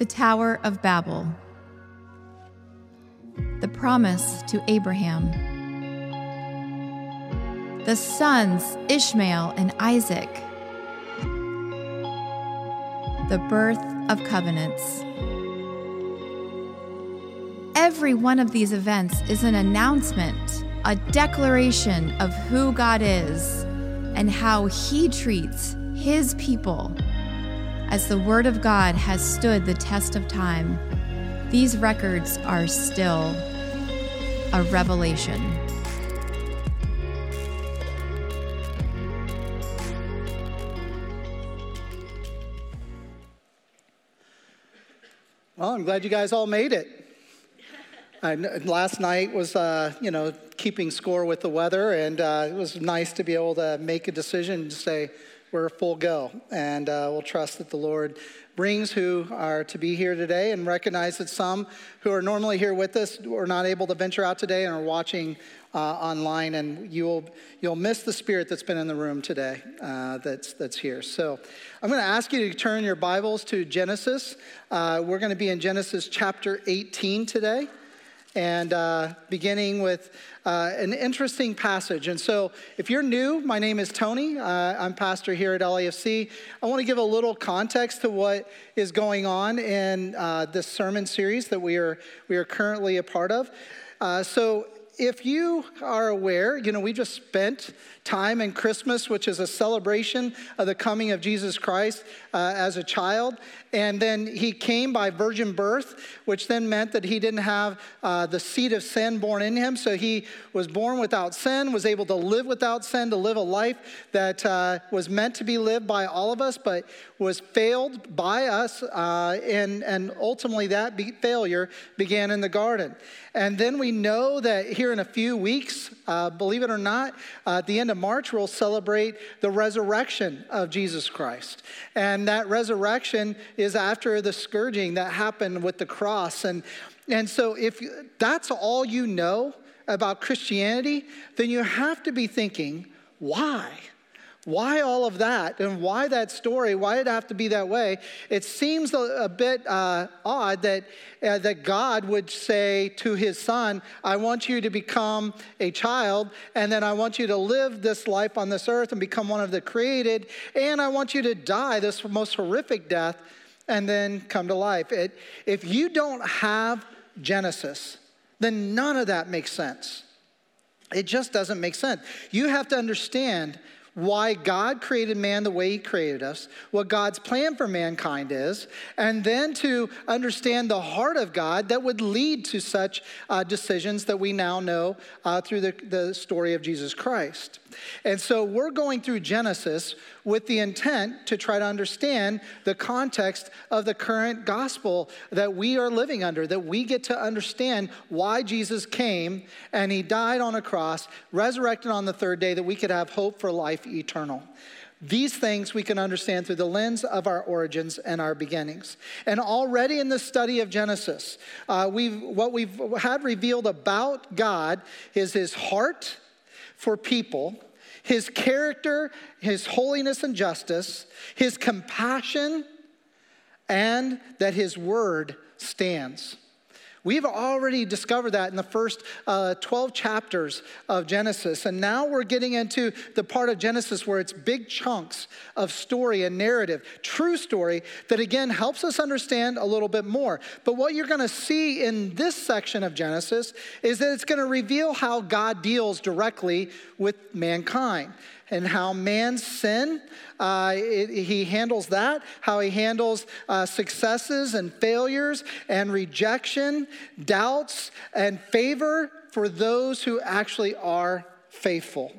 The Tower of Babel. The promise to Abraham. The sons Ishmael and Isaac. The birth of covenants. Every one of these events is an announcement, a declaration of who God is and how He treats His people as the Word of God has stood the test of time, these records are still a revelation. Well, I'm glad you guys all made it. I, last night was, uh, you know, keeping score with the weather, and uh, it was nice to be able to make a decision to say, we're a full go. And uh, we'll trust that the Lord brings who are to be here today and recognize that some who are normally here with us are not able to venture out today and are watching uh, online. And you'll, you'll miss the spirit that's been in the room today uh, that's, that's here. So I'm going to ask you to turn your Bibles to Genesis. Uh, we're going to be in Genesis chapter 18 today and uh, beginning with uh, an interesting passage. And so, if you're new, my name is Tony. Uh, I'm pastor here at LAFC. I want to give a little context to what is going on in uh, this sermon series that we are we are currently a part of. Uh, so, if you are aware, you know, we just spent time in Christmas, which is a celebration of the coming of Jesus Christ uh, as a child. And then he came by virgin birth, which then meant that he didn't have uh, the seed of sin born in him. So he was born without sin, was able to live without sin, to live a life that uh, was meant to be lived by all of us, but was failed by us. Uh, and, and ultimately, that be- failure began in the garden. And then we know that here in a few weeks, uh, believe it or not, uh, at the end of March, we'll celebrate the resurrection of Jesus Christ. And that resurrection is after the scourging that happened with the cross. And, and so, if that's all you know about Christianity, then you have to be thinking, why? Why all of that? And why that story? Why it have to be that way? It seems a, a bit uh, odd that, uh, that God would say to his son, I want you to become a child, and then I want you to live this life on this earth and become one of the created, and I want you to die this most horrific death and then come to life. It, if you don't have Genesis, then none of that makes sense. It just doesn't make sense. You have to understand why God created man the way he created us, what God's plan for mankind is, and then to understand the heart of God that would lead to such uh, decisions that we now know uh, through the, the story of Jesus Christ. And so we're going through Genesis with the intent to try to understand the context of the current gospel that we are living under, that we get to understand why Jesus came and he died on a cross, resurrected on the third day, that we could have hope for life eternal. These things we can understand through the lens of our origins and our beginnings. And already in the study of Genesis, uh, we've, what we've had revealed about God is his heart for people, his character, his holiness and justice, his compassion, and that his word stands. We've already discovered that in the first uh, 12 chapters of Genesis. And now we're getting into the part of Genesis where it's big chunks of story and narrative, true story, that again helps us understand a little bit more. But what you're going to see in this section of Genesis is that it's going to reveal how God deals directly with mankind and how man's sin, uh, it, he handles that, how he handles uh, successes and failures and rejection, doubts and favor for those who actually are faithful.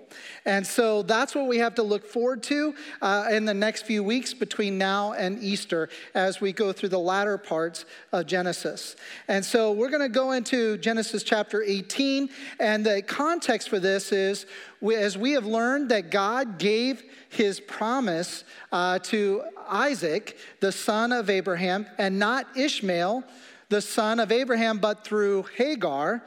And so that's what we have to look forward to uh, in the next few weeks between now and Easter as we go through the latter parts of Genesis. And so we're going to go into Genesis chapter 18. And the context for this is we, as we have learned that God gave his promise uh, to Isaac, the son of Abraham, and not Ishmael the son of Abraham, but through Hagar,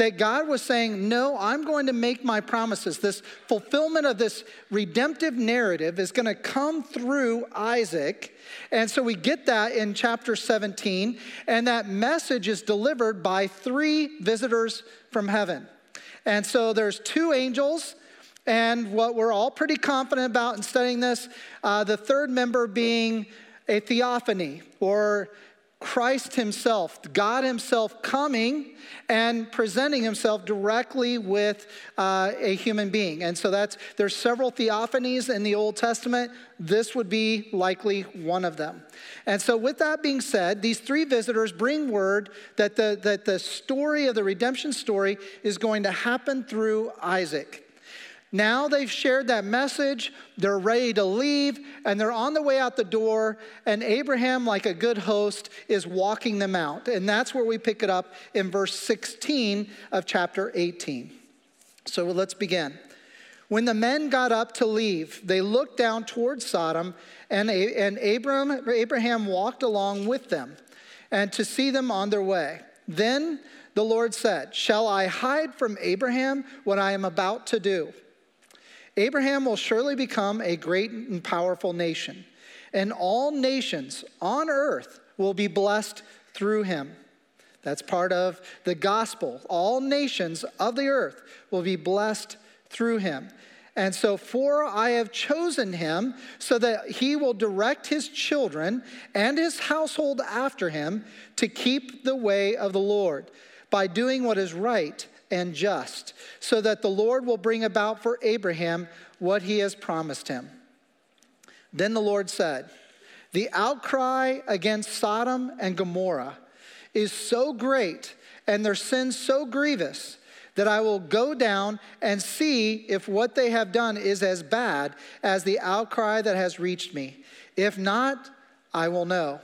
that God was saying, No, I'm going to make my promises. This fulfillment of this redemptive narrative is going to come through Isaac. And so we get that in chapter 17, and that message is delivered by three visitors from heaven. And so there's two angels and what we're all pretty confident about in studying this, uh, the third member being a theophany or Christ Himself, God Himself coming and presenting Himself directly with uh, a human being. And so that's, there's several theophanies in the Old Testament. This would be likely one of them. And so, with that being said, these three visitors bring word that the, that the story of the redemption story is going to happen through Isaac. Now they've shared that message, they're ready to leave, and they're on the way out the door, and Abraham, like a good host, is walking them out. And that's where we pick it up in verse 16 of chapter 18. So let's begin. When the men got up to leave, they looked down towards Sodom, and, and Abraham, Abraham walked along with them, and to see them on their way. Then the Lord said, Shall I hide from Abraham what I am about to do? Abraham will surely become a great and powerful nation, and all nations on earth will be blessed through him. That's part of the gospel. All nations of the earth will be blessed through him. And so, for I have chosen him so that he will direct his children and his household after him to keep the way of the Lord by doing what is right and just, so that the Lord will bring about for Abraham what he has promised him. Then the Lord said, The outcry against Sodom and Gomorrah is so great and their sins so grievous that I will go down and see if what they have done is as bad as the outcry that has reached me. If not, I will know.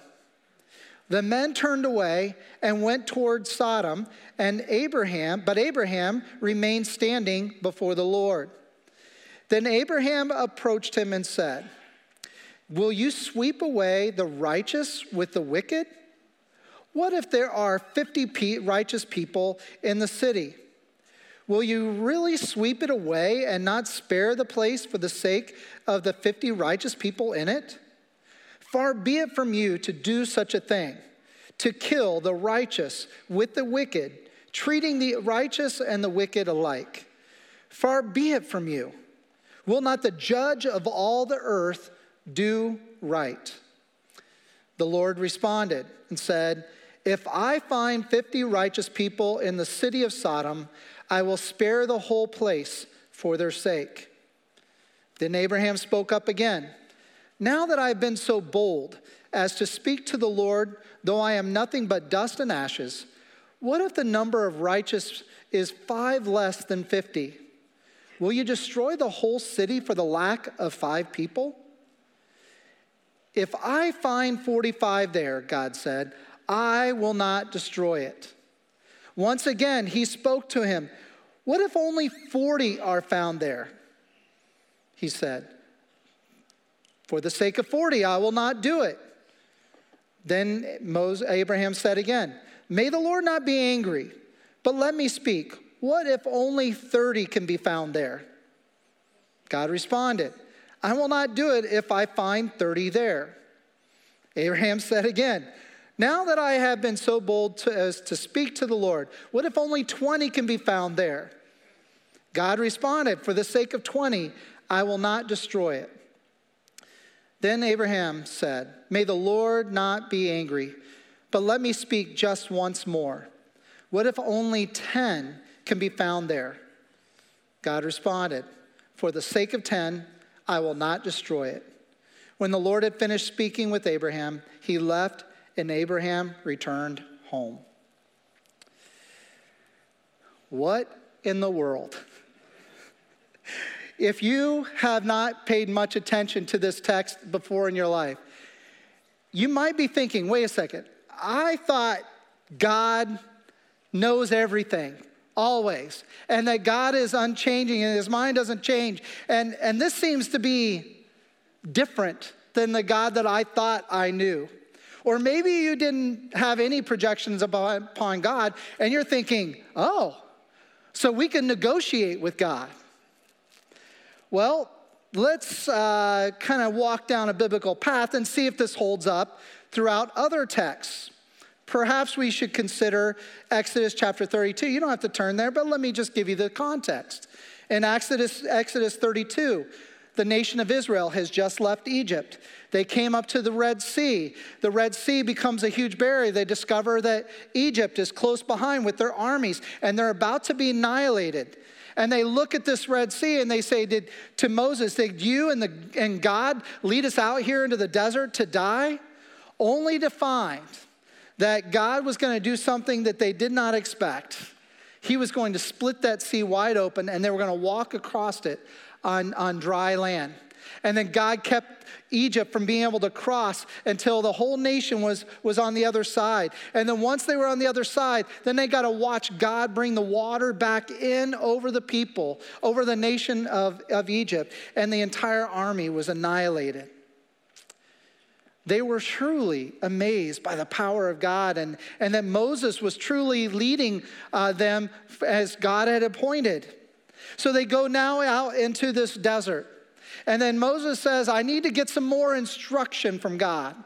The men turned away and went toward Sodom, and Abraham, but Abraham remained standing before the Lord. Then Abraham approached him and said, Will you sweep away the righteous with the wicked? What if there are 50 righteous people in the city? Will you really sweep it away and not spare the place for the sake of the 50 righteous people in it? Far be it from you to do such a thing, to kill the righteous with the wicked, treating the righteous and the wicked alike. Far be it from you. Will not the judge of all the earth do right? The Lord responded and said, If I find 50 righteous people in the city of Sodom, I will spare the whole place for their sake. Then Abraham spoke up again. Now that I have been so bold as to speak to the Lord, though I am nothing but dust and ashes, what if the number of righteous is five less than 50? Will you destroy the whole city for the lack of five people? If I find 45 there, God said, I will not destroy it. Once again, he spoke to him. What if only 40 are found there? He said, For the sake of 40, I will not do it. Then Moses, Abraham said again, May the Lord not be angry, but let me speak. What if only 30 can be found there? God responded, I will not do it if I find 30 there. Abraham said again, Now that I have been so bold to, as to speak to the Lord, what if only 20 can be found there? God responded, For the sake of 20, I will not destroy it. Then Abraham said, May the Lord not be angry, but let me speak just once more. What if only 10 can be found there? God responded, For the sake of 10, I will not destroy it. When the Lord had finished speaking with Abraham, he left and Abraham returned home. What in the world? If you have not paid much attention to this text before in your life, you might be thinking, wait a second, I thought God knows everything always and that God is unchanging and his mind doesn't change. And, and this seems to be different than the God that I thought I knew. Or maybe you didn't have any projections upon God and you're thinking, oh, so we can negotiate with God. Well, let's uh, kind of walk down a biblical path and see if this holds up throughout other texts. Perhaps we should consider Exodus chapter 32. You don't have to turn there, but let me just give you the context. In Exodus, Exodus 32, the nation of Israel has just left Egypt. They came up to the Red Sea. The Red Sea becomes a huge barrier. They discover that Egypt is close behind with their armies, and they're about to be annihilated. And they look at this Red Sea and they say did, to Moses, Did you and, the, and God lead us out here into the desert to die? Only to find that God was going to do something that they did not expect. He was going to split that sea wide open and they were going to walk across it on, on dry land. And then God kept Egypt from being able to cross until the whole nation was, was on the other side. And then once they were on the other side, then they got to watch God bring the water back in over the people, over the nation of, of Egypt. And the entire army was annihilated. They were truly amazed by the power of God and, and that Moses was truly leading uh, them as God had appointed. So they go now out into this desert. And then Moses says, I need to get some more instruction from God.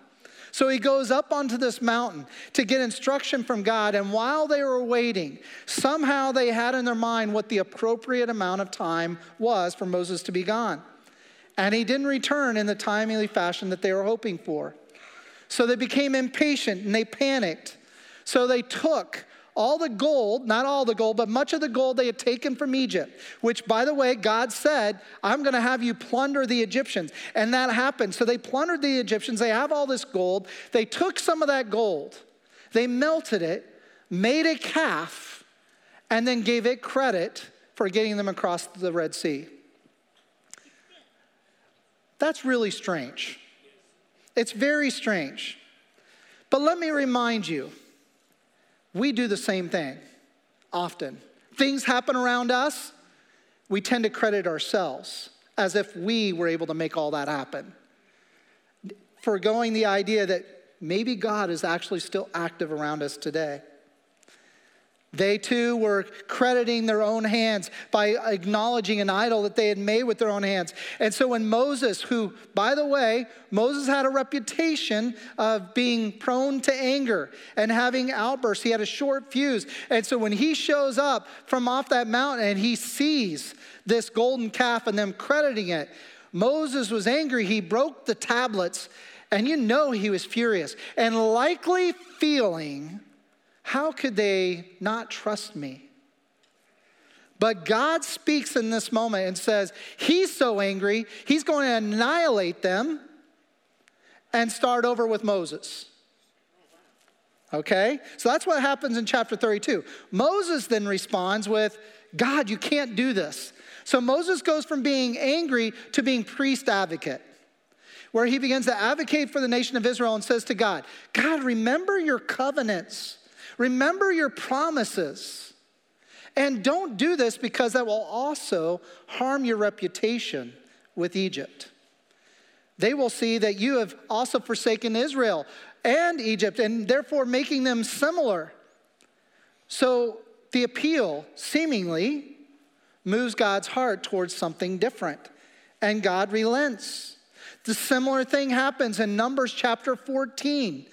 So he goes up onto this mountain to get instruction from God. And while they were waiting, somehow they had in their mind what the appropriate amount of time was for Moses to be gone. And he didn't return in the timely fashion that they were hoping for. So they became impatient and they panicked. So they took all the gold, not all the gold, but much of the gold they had taken from Egypt, which, by the way, God said, I'm going to have you plunder the Egyptians. And that happened. So they plundered the Egyptians. They have all this gold. They took some of that gold, they melted it, made a calf, and then gave it credit for getting them across the Red Sea. That's really strange. It's very strange. But let me remind you we do the same thing often. Things happen around us, we tend to credit ourselves as if we were able to make all that happen. Foregoing the idea that maybe God is actually still active around us today. They too were crediting their own hands by acknowledging an idol that they had made with their own hands. And so when Moses, who, by the way, Moses had a reputation of being prone to anger and having outbursts, he had a short fuse. And so when he shows up from off that mountain and he sees this golden calf and them crediting it, Moses was angry. He broke the tablets, and you know he was furious and likely feeling how could they not trust me? But God speaks in this moment and says, He's so angry, He's going to annihilate them and start over with Moses. Okay? So that's what happens in chapter 32. Moses then responds with, God, you can't do this. So Moses goes from being angry to being priest advocate, where he begins to advocate for the nation of Israel and says to God, God, remember your covenants. Remember your promises. And don't do this because that will also harm your reputation with Egypt. They will see that you have also forsaken Israel and Egypt and therefore making them similar. So the appeal seemingly moves God's heart towards something different, and God relents. The similar thing happens in Numbers chapter 14.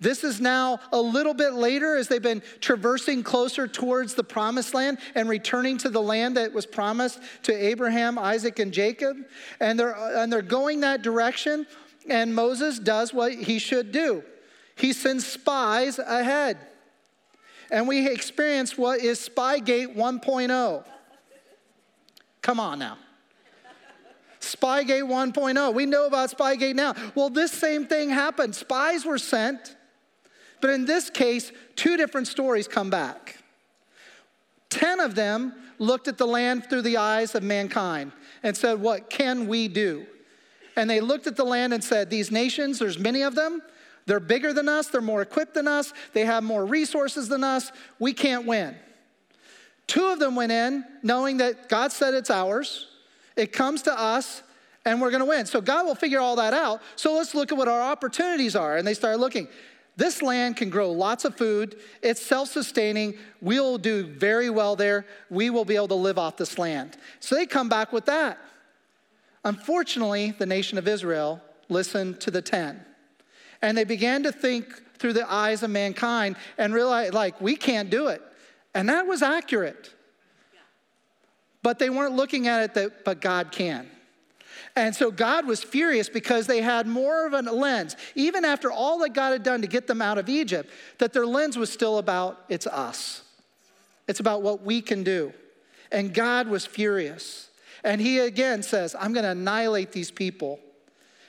This is now a little bit later as they've been traversing closer towards the promised land and returning to the land that was promised to Abraham, Isaac, and Jacob. And they're, and they're going that direction, and Moses does what he should do he sends spies ahead. And we experience what is Spygate 1.0. Come on now. Spygate 1.0. We know about Spygate now. Well, this same thing happened. Spies were sent but in this case, two different stories come back. Ten of them looked at the land through the eyes of mankind and said, What can we do? And they looked at the land and said, These nations, there's many of them. They're bigger than us, they're more equipped than us, they have more resources than us. We can't win. Two of them went in knowing that God said it's ours, it comes to us, and we're going to win. So God will figure all that out. So let's look at what our opportunities are. And they started looking. This land can grow lots of food. It's self sustaining. We'll do very well there. We will be able to live off this land. So they come back with that. Unfortunately, the nation of Israel listened to the 10. And they began to think through the eyes of mankind and realize, like, we can't do it. And that was accurate. But they weren't looking at it that, but God can. And so God was furious because they had more of a lens, even after all that God had done to get them out of Egypt, that their lens was still about it's us. It's about what we can do. And God was furious. And he again says, I'm going to annihilate these people.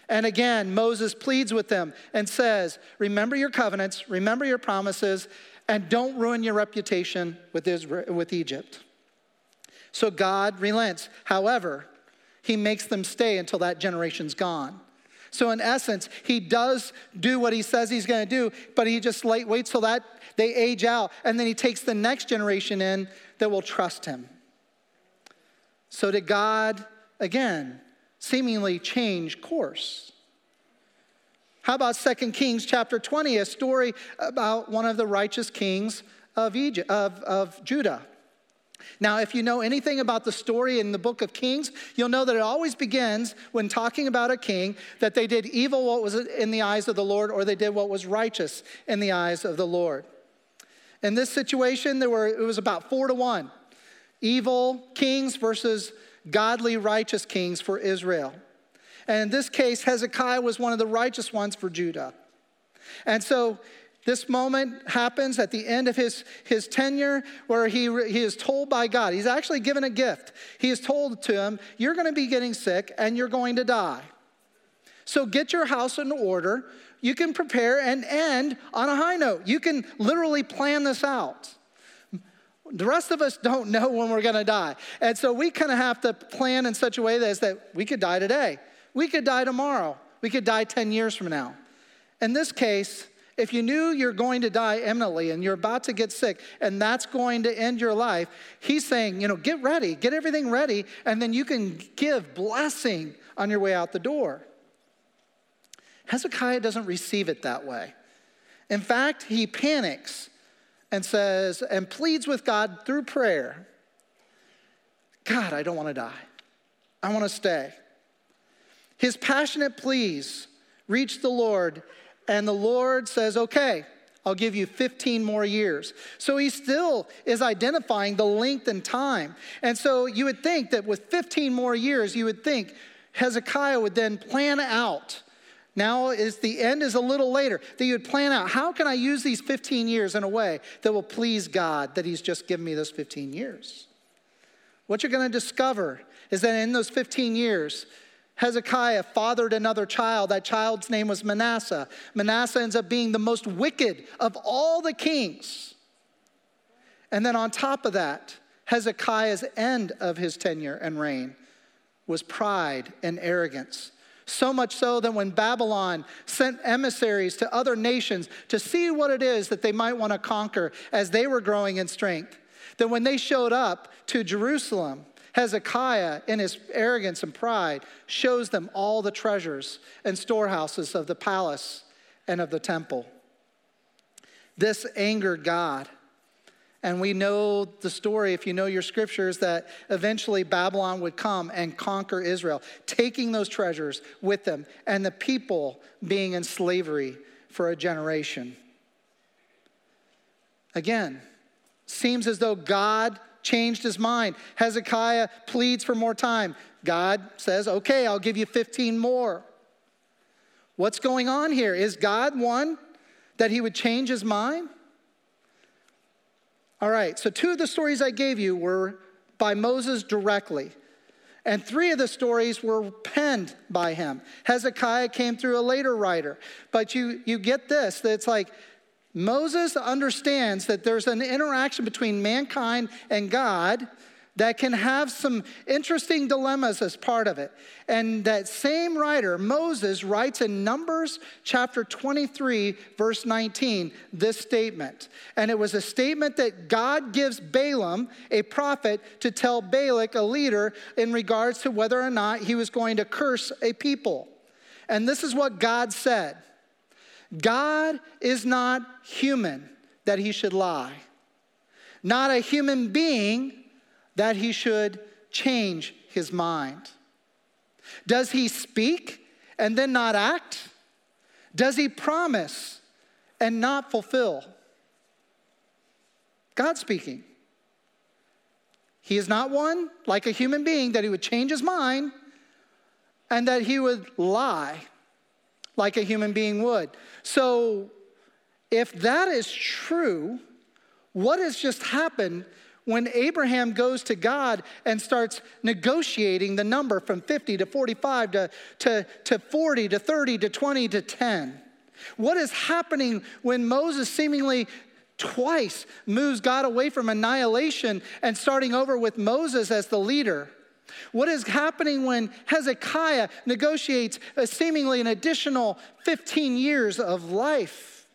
And again, Moses pleads with them and says, Remember your covenants, remember your promises, and don't ruin your reputation with, Israel, with Egypt. So God relents. However, he makes them stay until that generation's gone. So, in essence, he does do what he says he's going to do, but he just waits till that they age out, and then he takes the next generation in that will trust him. So, did God, again, seemingly change course? How about 2 Kings chapter 20, a story about one of the righteous kings of, Egypt, of, of Judah? Now, if you know anything about the story in the book of Kings, you'll know that it always begins when talking about a king that they did evil what was in the eyes of the Lord or they did what was righteous in the eyes of the Lord. In this situation, there were, it was about four to one evil kings versus godly, righteous kings for Israel. And in this case, Hezekiah was one of the righteous ones for Judah. And so this moment happens at the end of his, his tenure where he, he is told by God, he's actually given a gift. He is told to him, You're going to be getting sick and you're going to die. So get your house in order. You can prepare and end on a high note. You can literally plan this out. The rest of us don't know when we're going to die. And so we kind of have to plan in such a way that, that we could die today. We could die tomorrow. We could die 10 years from now. In this case, if you knew you're going to die imminently and you're about to get sick and that's going to end your life, he's saying, you know, get ready, get everything ready, and then you can give blessing on your way out the door. Hezekiah doesn't receive it that way. In fact, he panics and says, and pleads with God through prayer God, I don't want to die. I want to stay. His passionate pleas reach the Lord, and the Lord says, Okay, I'll give you 15 more years. So he still is identifying the length and time. And so you would think that with 15 more years, you would think Hezekiah would then plan out. Now is the end is a little later. That you would plan out how can I use these 15 years in a way that will please God that He's just given me those 15 years. What you're going to discover is that in those 15 years, Hezekiah fathered another child. That child's name was Manasseh. Manasseh ends up being the most wicked of all the kings. And then on top of that, Hezekiah's end of his tenure and reign was pride and arrogance. So much so that when Babylon sent emissaries to other nations to see what it is that they might want to conquer as they were growing in strength, that when they showed up to Jerusalem, Hezekiah, in his arrogance and pride, shows them all the treasures and storehouses of the palace and of the temple. This angered God. And we know the story, if you know your scriptures, that eventually Babylon would come and conquer Israel, taking those treasures with them, and the people being in slavery for a generation. Again, seems as though God changed his mind. Hezekiah pleads for more time. God says, okay, I'll give you 15 more. What's going on here? Is God one that he would change his mind? All right, so two of the stories I gave you were by Moses directly. And three of the stories were penned by him. Hezekiah came through a later writer. But you, you get this that it's like Moses understands that there's an interaction between mankind and God that can have some interesting dilemmas as part of it. And that same writer, Moses, writes in Numbers chapter 23, verse 19, this statement. And it was a statement that God gives Balaam, a prophet, to tell Balak, a leader, in regards to whether or not he was going to curse a people. And this is what God said God is not human that he should lie, not a human being that he should change his mind. Does he speak and then not act? Does he promise and not fulfill? God speaking. He is not one like a human being that he would change his mind and that he would lie like a human being would. So, if that is true, what has just happened when Abraham goes to God and starts negotiating the number from 50 to 45 to, to, to 40 to 30 to 20 to 10? What is happening when Moses seemingly twice moves God away from annihilation and starting over with Moses as the leader? What is happening when Hezekiah negotiates seemingly an additional 15 years of life?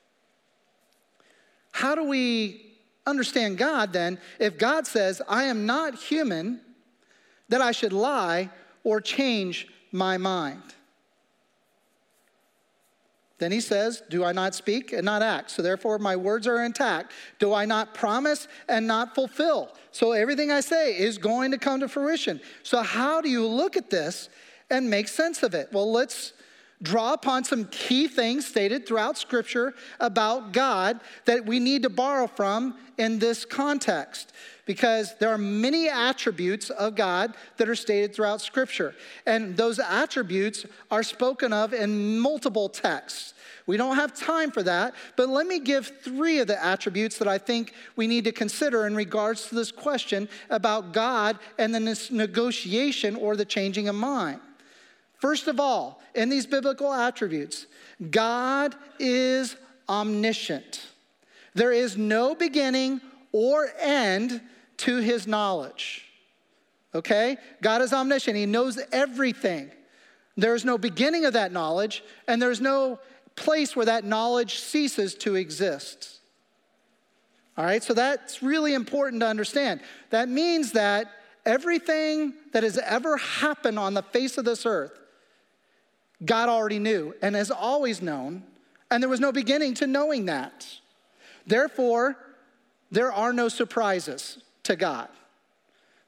How do we understand God then if God says, I am not human, that I should lie or change my mind. Then he says, Do I not speak and not act? So therefore, my words are intact. Do I not promise and not fulfill? So everything I say is going to come to fruition. So, how do you look at this and make sense of it? Well, let's draw upon some key things stated throughout Scripture about God that we need to borrow from in this context because there are many attributes of God that are stated throughout Scripture. And those attributes are spoken of in multiple texts. We don't have time for that, but let me give three of the attributes that I think we need to consider in regards to this question about God and the negotiation or the changing of mind. First of all, in these biblical attributes, God is omniscient. There is no beginning or end to his knowledge. Okay? God is omniscient, he knows everything. There's no beginning of that knowledge, and there's no place where that knowledge ceases to exist. All right, so that's really important to understand. That means that everything that has ever happened on the face of this earth God already knew and has always known, and there was no beginning to knowing that. Therefore, there are no surprises to God.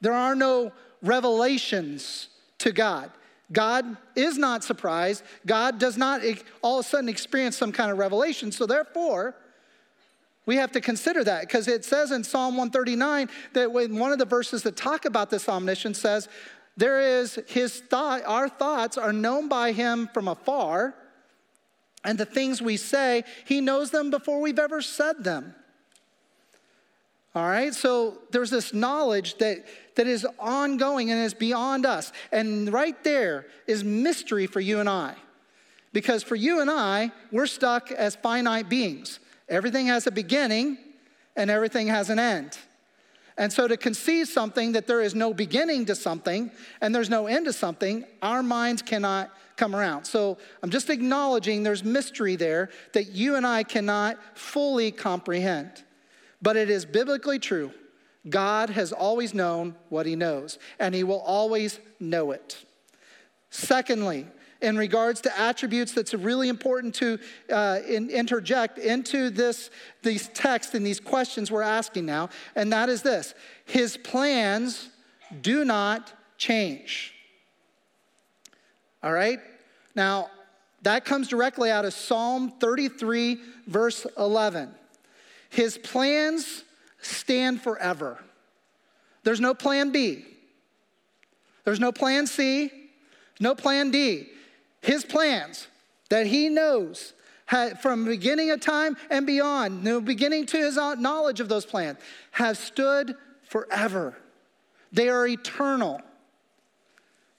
There are no revelations to God. God is not surprised. God does not all of a sudden experience some kind of revelation. So, therefore, we have to consider that because it says in Psalm 139 that when one of the verses that talk about this omniscience says, there is his thought, our thoughts are known by him from afar, and the things we say, he knows them before we've ever said them. All right, so there's this knowledge that, that is ongoing and is beyond us. And right there is mystery for you and I. Because for you and I, we're stuck as finite beings. Everything has a beginning and everything has an end. And so to conceive something that there is no beginning to something and there's no end to something, our minds cannot come around. So I'm just acknowledging there's mystery there that you and I cannot fully comprehend. But it is biblically true. God has always known what he knows, and he will always know it. Secondly, in regards to attributes that's really important to uh, in, interject into this, these texts and these questions we're asking now, and that is this His plans do not change. All right? Now, that comes directly out of Psalm 33, verse 11. His plans stand forever. There's no plan B. There's no plan C, no plan D. His plans that he knows from beginning of time and beyond, no beginning to his uh, knowledge of those plans, have stood forever. They are eternal.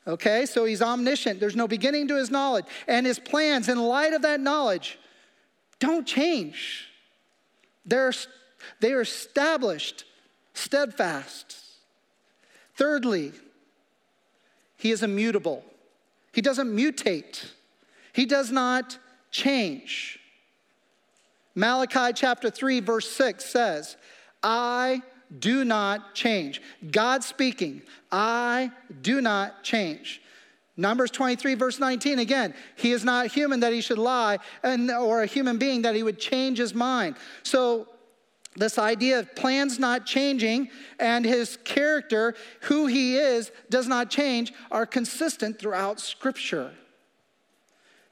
Okay, so he's omniscient. There's no beginning to his knowledge. And his plans, in light of that knowledge, don't change. They're, they are established, steadfast. Thirdly, he is immutable. He doesn't mutate. He does not change. Malachi chapter 3, verse 6 says, I do not change. God speaking, I do not change. Numbers 23, verse 19, again, he is not human that he should lie, and, or a human being that he would change his mind. So, this idea of plans not changing and his character, who he is, does not change, are consistent throughout Scripture.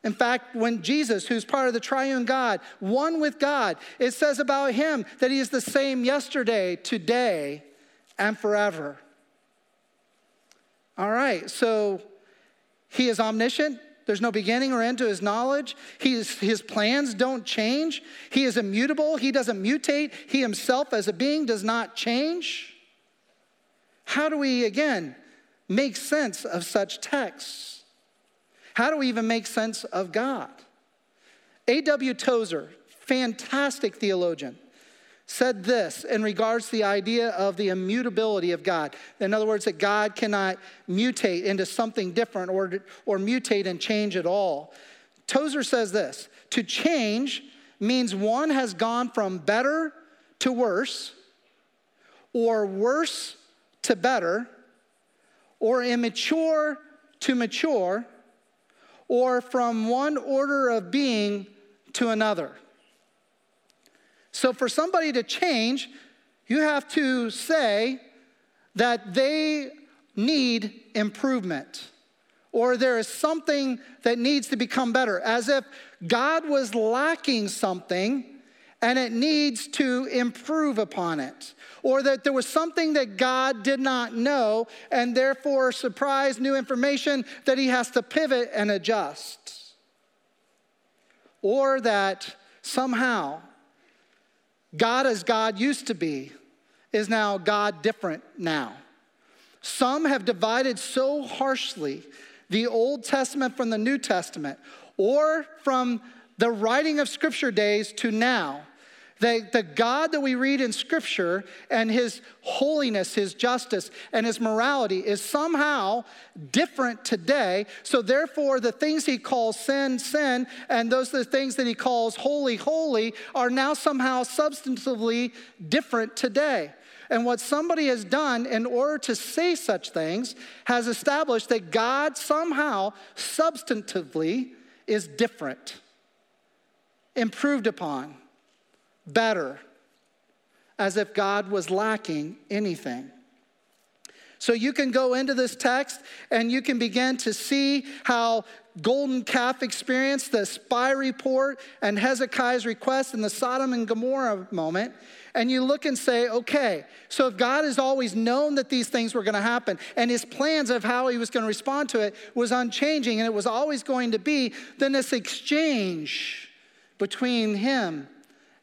In fact, when Jesus, who's part of the triune God, one with God, it says about him that he is the same yesterday, today, and forever. All right, so he is omniscient. There's no beginning or end to his knowledge. his plans don't change. He is immutable. He doesn't mutate. He himself, as a being, does not change. How do we, again, make sense of such texts? How do we even make sense of God? A.W. Tozer, fantastic theologian, said this in regards to the idea of the immutability of God. In other words, that God cannot mutate into something different or, or mutate and change at all. Tozer says this to change means one has gone from better to worse, or worse to better, or immature to mature, or from one order of being to another. So, for somebody to change, you have to say that they need improvement or there is something that needs to become better, as if God was lacking something and it needs to improve upon it. Or that there was something that God did not know and therefore surprise new information that he has to pivot and adjust. Or that somehow God as God used to be is now God different now. Some have divided so harshly the Old Testament from the New Testament or from the writing of Scripture days to now the, the God that we read in Scripture and his holiness, his justice, and his morality is somehow different today. So, therefore, the things he calls sin, sin, and those the things that he calls holy, holy, are now somehow substantively different today. And what somebody has done in order to say such things has established that God somehow substantively is different, improved upon better, as if God was lacking anything. So you can go into this text and you can begin to see how golden calf experience, the spy report, and Hezekiah's request in the Sodom and Gomorrah moment. And you look and say, okay, so if God has always known that these things were going to happen and his plans of how he was going to respond to it was unchanging and it was always going to be, then this exchange between him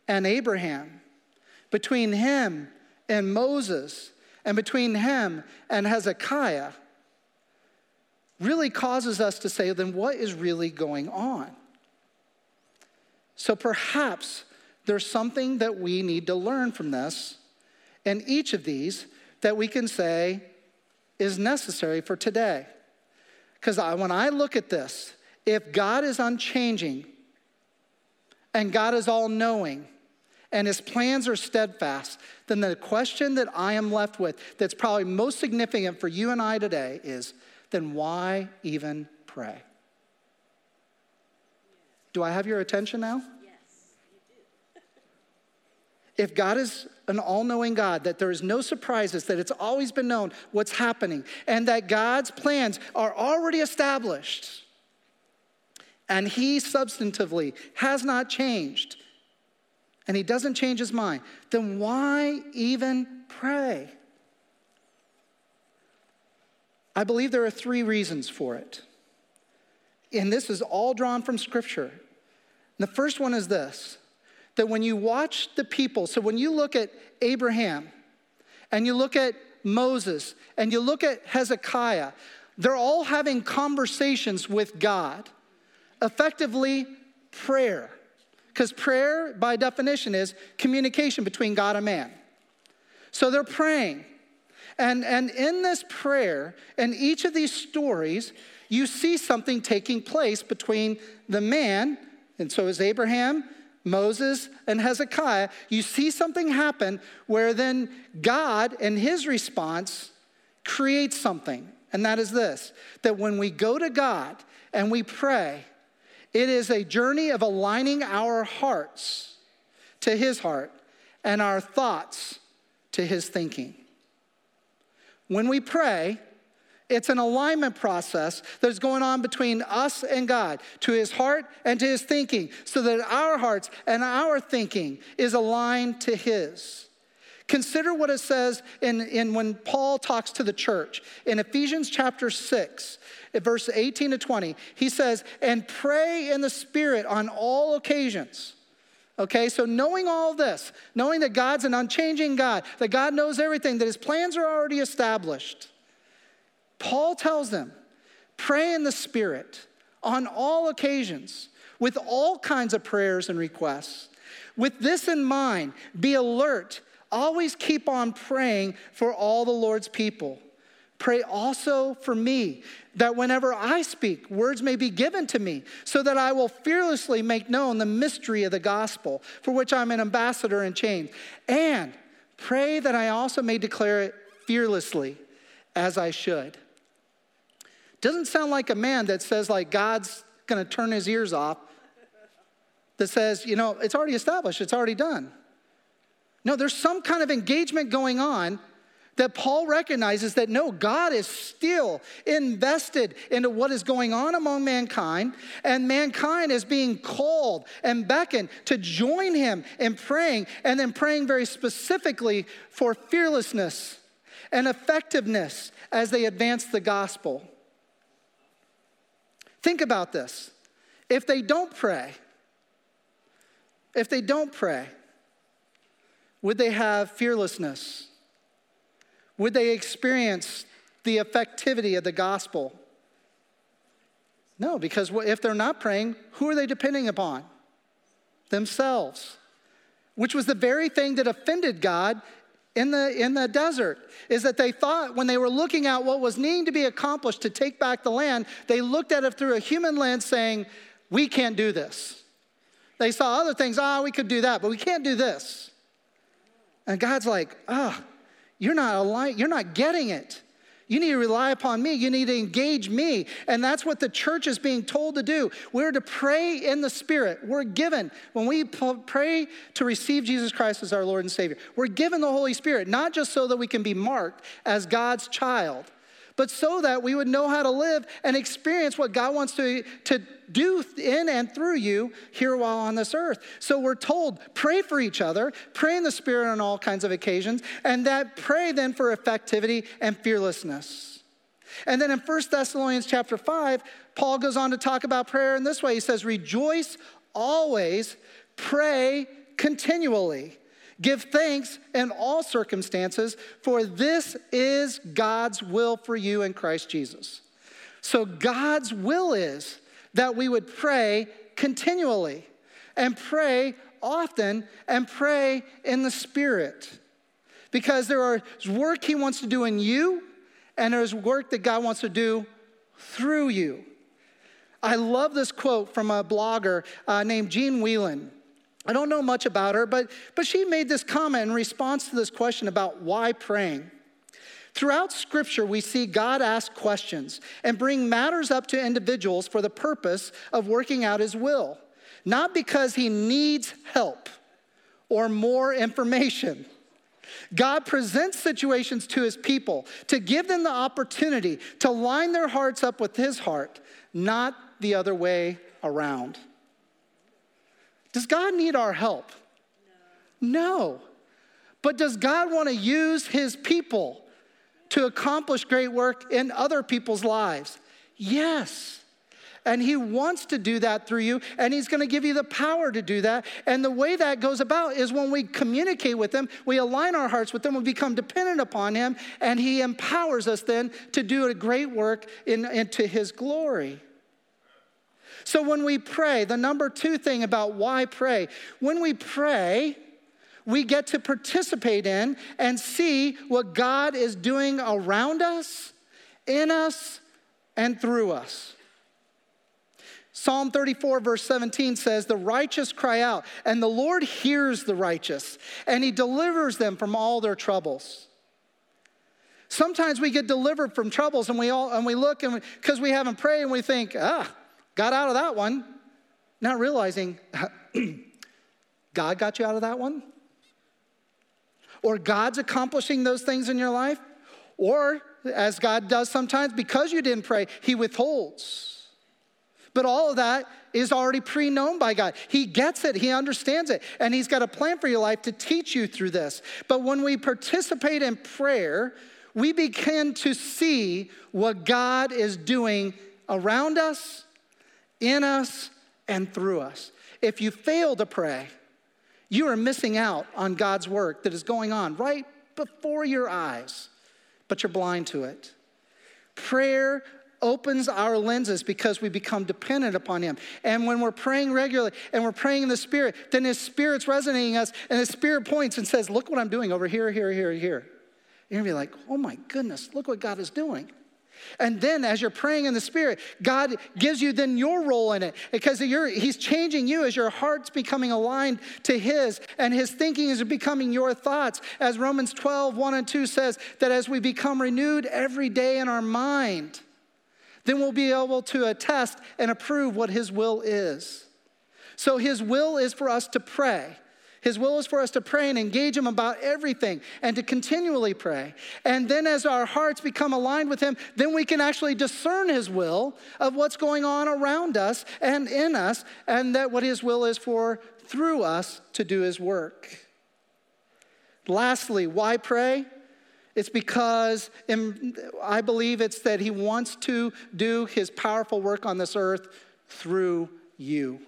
and Abraham, between him and Moses, and between him and Hezekiah, really causes us to say, then what is really going on? So perhaps there's something that we need to learn from this, and each of these that we can say is necessary for today. Because when I look at this, if God is unchanging and God is all knowing, and his plans are steadfast, then the question that I am left with that's probably most significant for you and I today is then why even pray? Do I have your attention now? Yes, if God is an all knowing God, that there is no surprises, that it's always been known what's happening, and that God's plans are already established, and He substantively has not changed, and he doesn't change his mind, then why even pray? I believe there are three reasons for it. And this is all drawn from Scripture. And the first one is this that when you watch the people, so when you look at Abraham and you look at Moses and you look at Hezekiah, they're all having conversations with God, effectively, prayer. Because prayer, by definition, is communication between God and man. So they're praying. And, and in this prayer, in each of these stories, you see something taking place between the man, and so is Abraham, Moses, and Hezekiah. You see something happen where then God, in his response, creates something. And that is this that when we go to God and we pray, it is a journey of aligning our hearts to his heart and our thoughts to his thinking. When we pray, it's an alignment process that's going on between us and God, to his heart and to his thinking, so that our hearts and our thinking is aligned to his. Consider what it says in, in when Paul talks to the church in Ephesians chapter 6, verse 18 to 20. He says, And pray in the Spirit on all occasions. Okay, so knowing all this, knowing that God's an unchanging God, that God knows everything, that his plans are already established Paul tells them pray in the Spirit on all occasions with all kinds of prayers and requests. With this in mind, be alert. Always keep on praying for all the Lord's people. Pray also for me, that whenever I speak, words may be given to me, so that I will fearlessly make known the mystery of the gospel, for which I'm an ambassador in chains. And pray that I also may declare it fearlessly, as I should. Doesn't sound like a man that says, like, God's to turn his ears off, that says, you know, it's already established, it's already done. No, there's some kind of engagement going on that Paul recognizes that no, God is still invested into what is going on among mankind, and mankind is being called and beckoned to join him in praying, and then praying very specifically for fearlessness and effectiveness as they advance the gospel. Think about this. If they don't pray, if they don't pray, would they have fearlessness? Would they experience the effectivity of the gospel? No, because if they're not praying, who are they depending upon? Themselves, which was the very thing that offended God in the, in the desert is that they thought when they were looking at what was needing to be accomplished to take back the land, they looked at it through a human lens saying, We can't do this. They saw other things, ah, oh, we could do that, but we can't do this. And God's like, ah, oh, you're not aligned, you're not getting it. You need to rely upon me. You need to engage me. And that's what the church is being told to do. We're to pray in the Spirit. We're given, when we pray to receive Jesus Christ as our Lord and Savior, we're given the Holy Spirit, not just so that we can be marked as God's child, but so that we would know how to live and experience what God wants to, to do in and through you here while on this earth. So we're told, pray for each other, pray in the Spirit on all kinds of occasions, and that pray then for effectivity and fearlessness. And then in 1 Thessalonians chapter 5, Paul goes on to talk about prayer in this way. He says, Rejoice always, pray continually. Give thanks in all circumstances, for this is God's will for you in Christ Jesus. So, God's will is that we would pray continually and pray often and pray in the Spirit. Because there is work He wants to do in you, and there's work that God wants to do through you. I love this quote from a blogger uh, named Jean Whelan. I don't know much about her, but, but she made this comment in response to this question about why praying. Throughout Scripture, we see God ask questions and bring matters up to individuals for the purpose of working out His will, not because He needs help or more information. God presents situations to His people to give them the opportunity to line their hearts up with His heart, not the other way around. Does God need our help? No. no. But does God want to use his people to accomplish great work in other people's lives? Yes. And he wants to do that through you, and he's going to give you the power to do that. And the way that goes about is when we communicate with him, we align our hearts with him, we become dependent upon him, and he empowers us then to do a great work in, into his glory. So when we pray, the number two thing about why pray, when we pray, we get to participate in and see what God is doing around us, in us, and through us. Psalm 34, verse 17 says, The righteous cry out, and the Lord hears the righteous, and he delivers them from all their troubles. Sometimes we get delivered from troubles and we all and we look and because we, we haven't prayed and we think, ah, got out of that one. Not realizing God got you out of that one. Or God's accomplishing those things in your life. Or as God does sometimes, because you didn't pray, He withholds. But all of that is already pre known by God. He gets it, He understands it, and He's got a plan for your life to teach you through this. But when we participate in prayer, we begin to see what God is doing around us, in us, and through us. If you fail to pray, you are missing out on God's work that is going on right before your eyes, but you're blind to it. Prayer opens our lenses because we become dependent upon Him. And when we're praying regularly and we're praying in the Spirit, then His Spirit's resonating us, and His Spirit points and says, Look what I'm doing over here, here, here, here. You're gonna be like, oh my goodness, look what God is doing. And then as you're praying in the Spirit, God gives you then your role in it because He's changing you as your heart's becoming aligned to His and His thinking is becoming your thoughts. As Romans 12, 1 and 2 says, that as we become renewed every day in our mind, then we'll be able to attest and approve what His will is. So His will is for us to pray. His will is for us to pray and engage Him about everything and to continually pray. And then as our hearts become aligned with Him, then we can actually discern His will of what's going on around us and in us, and that what His will is for through us to do His work. Lastly, why pray? It's because I believe it's that He wants to do His powerful work on this earth through you.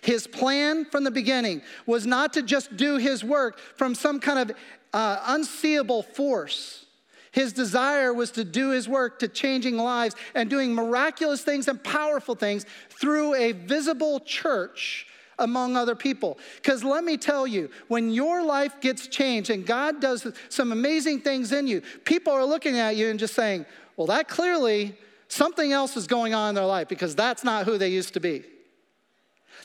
His plan from the beginning was not to just do his work from some kind of uh, unseeable force. His desire was to do his work to changing lives and doing miraculous things and powerful things through a visible church among other people. Because let me tell you, when your life gets changed and God does some amazing things in you, people are looking at you and just saying, well, that clearly something else is going on in their life because that's not who they used to be.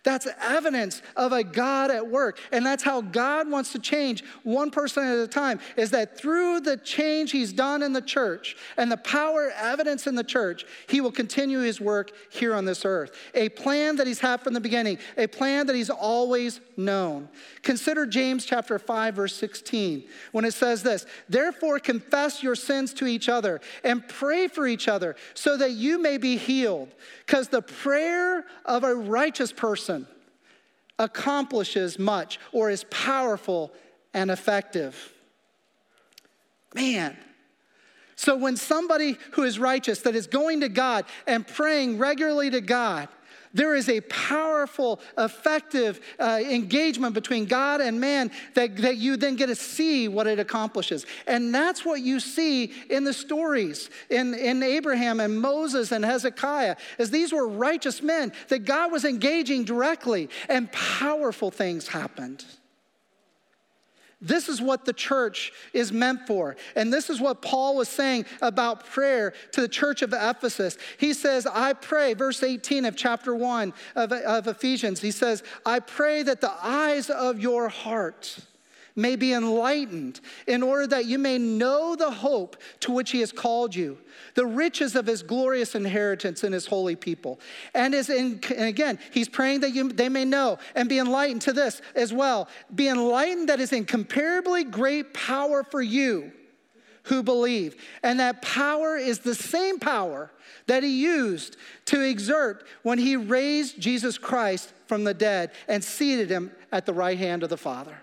That's evidence of a God at work. And that's how God wants to change one person at a time, is that through the change he's done in the church and the power evidence in the church, he will continue his work here on this earth. A plan that he's had from the beginning, a plan that he's always known. Consider James chapter 5 verse 16 when it says this, "Therefore confess your sins to each other and pray for each other so that you may be healed, because the prayer of a righteous person accomplishes much or is powerful and effective. Man. So when somebody who is righteous, that is going to God and praying regularly to God, there is a powerful, effective uh, engagement between God and man that, that you then get to see what it accomplishes. And that's what you see in the stories in, in Abraham and Moses and Hezekiah, as these were righteous men that God was engaging directly and powerful things happened. This is what the church is meant for. And this is what Paul was saying about prayer to the church of Ephesus. He says, I pray, verse 18 of chapter 1 of, of Ephesians, he says, I pray that the eyes of your heart may be enlightened, in order that you may know the hope to which he has called you, the riches of his glorious inheritance in his holy people. And, is in, and again, he's praying that you, they may know and be enlightened to this as well. Be enlightened that is incomparably great power for you who believe. And that power is the same power that he used to exert when he raised Jesus Christ from the dead and seated him at the right hand of the Father.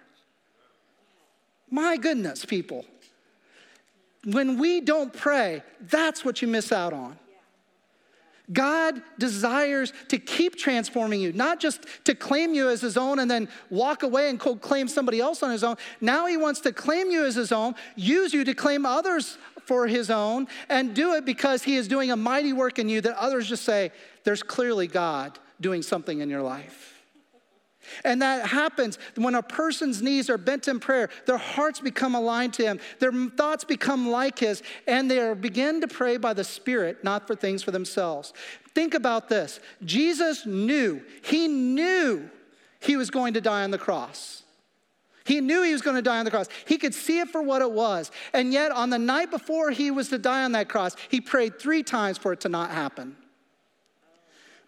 My goodness, people. When we don't pray, that's what you miss out on. God desires to keep transforming you, not just to claim you as his own and then walk away and claim somebody else on his own. Now he wants to claim you as his own, use you to claim others for his own, and do it because he is doing a mighty work in you that others just say, there's clearly God doing something in your life. And that happens when a person's knees are bent in prayer, their hearts become aligned to Him, their thoughts become like His, and they begin to pray by the Spirit, not for things for themselves. Think about this Jesus knew, He knew He was going to die on the cross. He knew he was going to die on the cross. He could see it for what it was. And yet, on the night before he was to die on that cross, he prayed three times for it to not happen.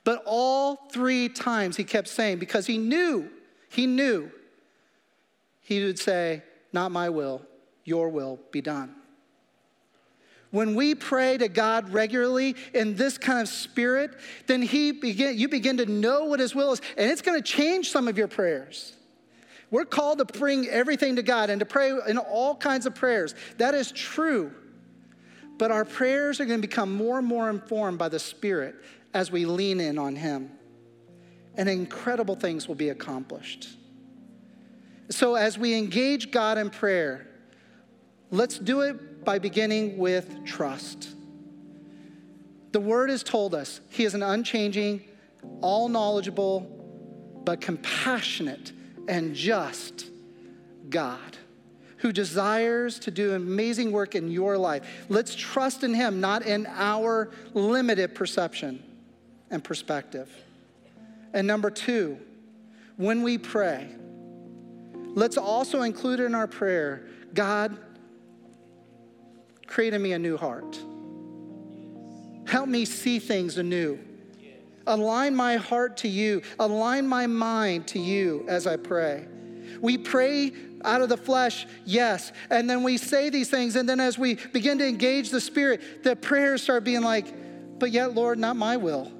But all three times he kept saying, because he knew, he knew, he would say, Not my will, your will be done. When we pray to God regularly in this kind of spirit, then he begin, you begin to know what his will is, and it's to change some of your prayers. We're called to bring everything to God and to pray in all kinds of prayers. That is true. But our prayers are going to become more and more informed by the Spirit as we lean in on Him. And incredible things will be accomplished. So, as we engage God in prayer, let's do it by beginning with trust. The Word has told us He is an unchanging, all knowledgeable, but compassionate and just God who desires to do amazing work in your life. Let's trust in Him, not in our limited perception and perspective. And number two, when we pray, let's also include in our prayer God, create in me a new heart. Help me see things anew. Align my heart to you, align my mind to you as I pray. We pray out of the flesh, yes. And then we say these things, and then as we begin to engage the Spirit, the prayers start being like, but yet, Lord, not my will,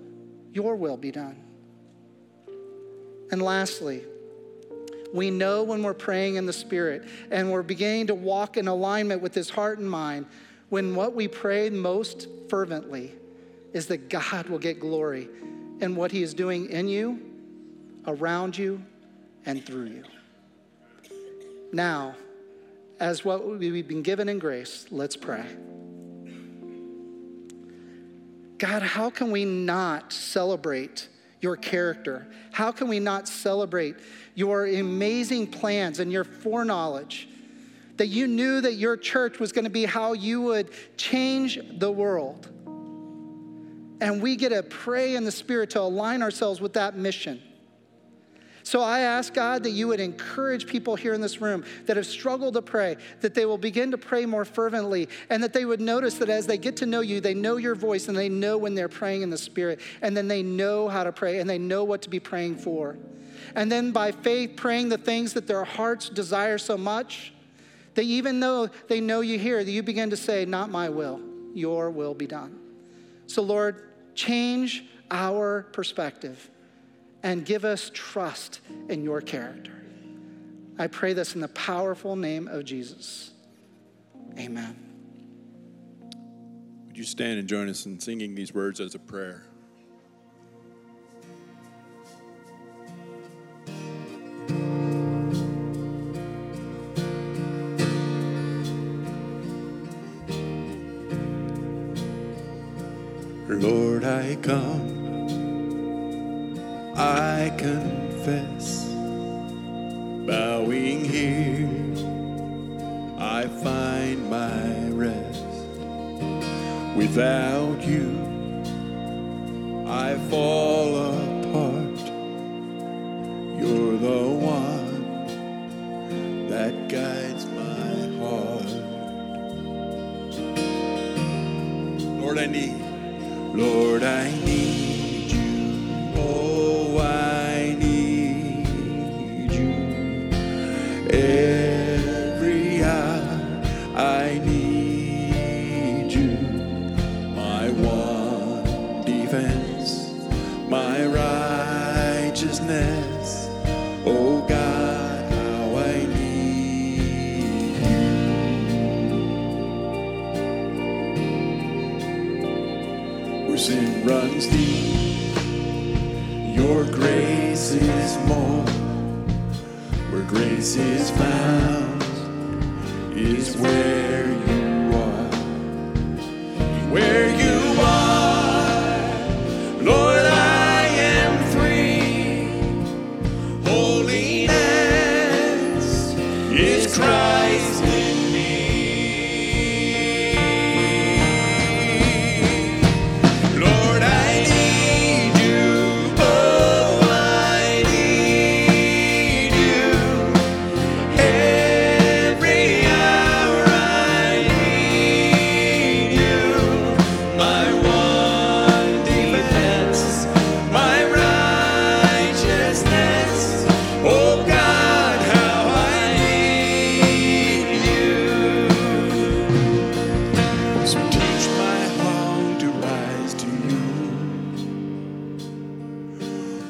your will be done. And lastly, we know when we're praying in the Spirit and we're beginning to walk in alignment with His heart and mind when what we pray most fervently is that God will get glory in what He is doing in you, around you, and through you. Now, as what we've been given in grace, let's pray. God, how can we not celebrate your character? How can we not celebrate your amazing plans and your foreknowledge? That you knew that your church was going to be how you would change the world. And we get to pray in the Spirit to align ourselves with that mission. So I ask God that you would encourage people here in this room that have struggled to pray, that they will begin to pray more fervently, and that they would notice that as they get to know you, they know your voice and they know when they're praying in the Spirit, and then they know how to pray and they know what to be praying for. And then by faith, praying the things that their hearts desire so much, that even though they know you here, that you begin to say, Not my will, your will be done. So, Lord, change our perspective and give us trust in your character. I pray this in the powerful name of Jesus. Amen. Would you stand and join us in singing these words as a prayer? Lord, I come, I confess, bowing here, I find my rest. Without you, I fall apart. You're the one that guides my heart. Lord, I need. Lord, I need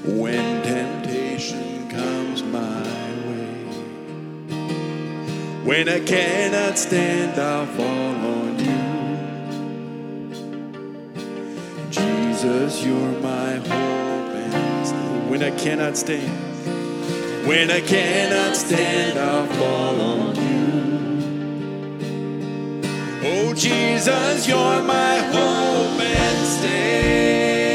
when temptation comes my way. When I cannot stand, I'll fall on you. Jesus, you're my hope and. When I cannot stand, when I cannot stand, I'll fall on you. Oh, Jesus, you're my hope and stay.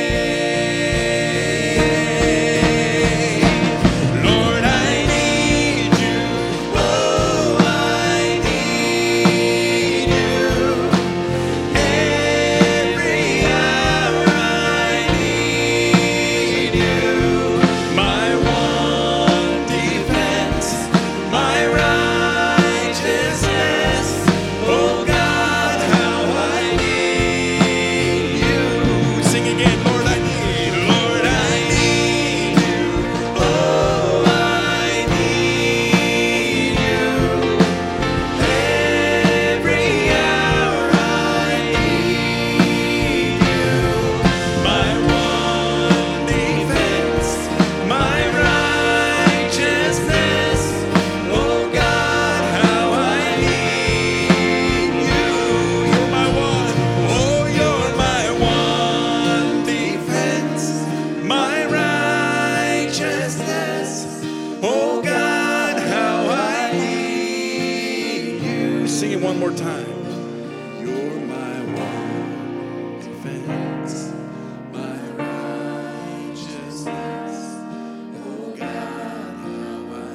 Oh God, how I need you. Sing it one more time. You're my one defense, my righteousness. Oh God, how I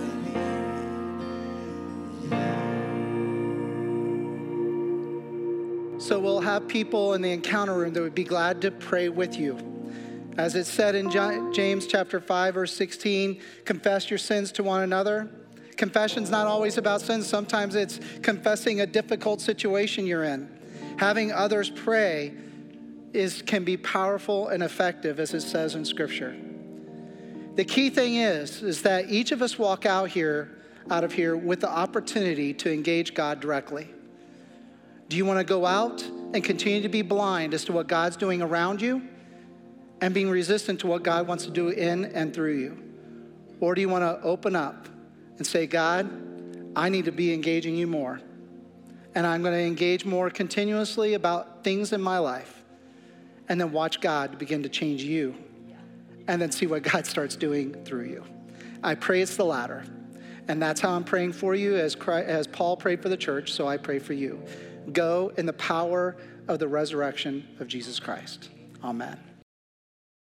need So we'll have people in the encounter room that would be glad to pray with you. As it said in James chapter 5 verse 16, confess your sins to one another. Confession's not always about sins. Sometimes it's confessing a difficult situation you're in. Having others pray is can be powerful and effective as it says in scripture. The key thing is is that each of us walk out here out of here with the opportunity to engage God directly. Do you want to go out and continue to be blind as to what God's doing around you and being resistant to what God wants to do in and through you? Or do you want to open up and say, God, I need to be engaging you more? And I'm going to engage more continuously about things in my life and then watch God begin to change you and then see what God starts doing through you. I pray it's the latter. And that's how I'm praying for you as, Christ, as Paul prayed for the church, so I pray for you. Go in the power of the resurrection of Jesus Christ. Amen.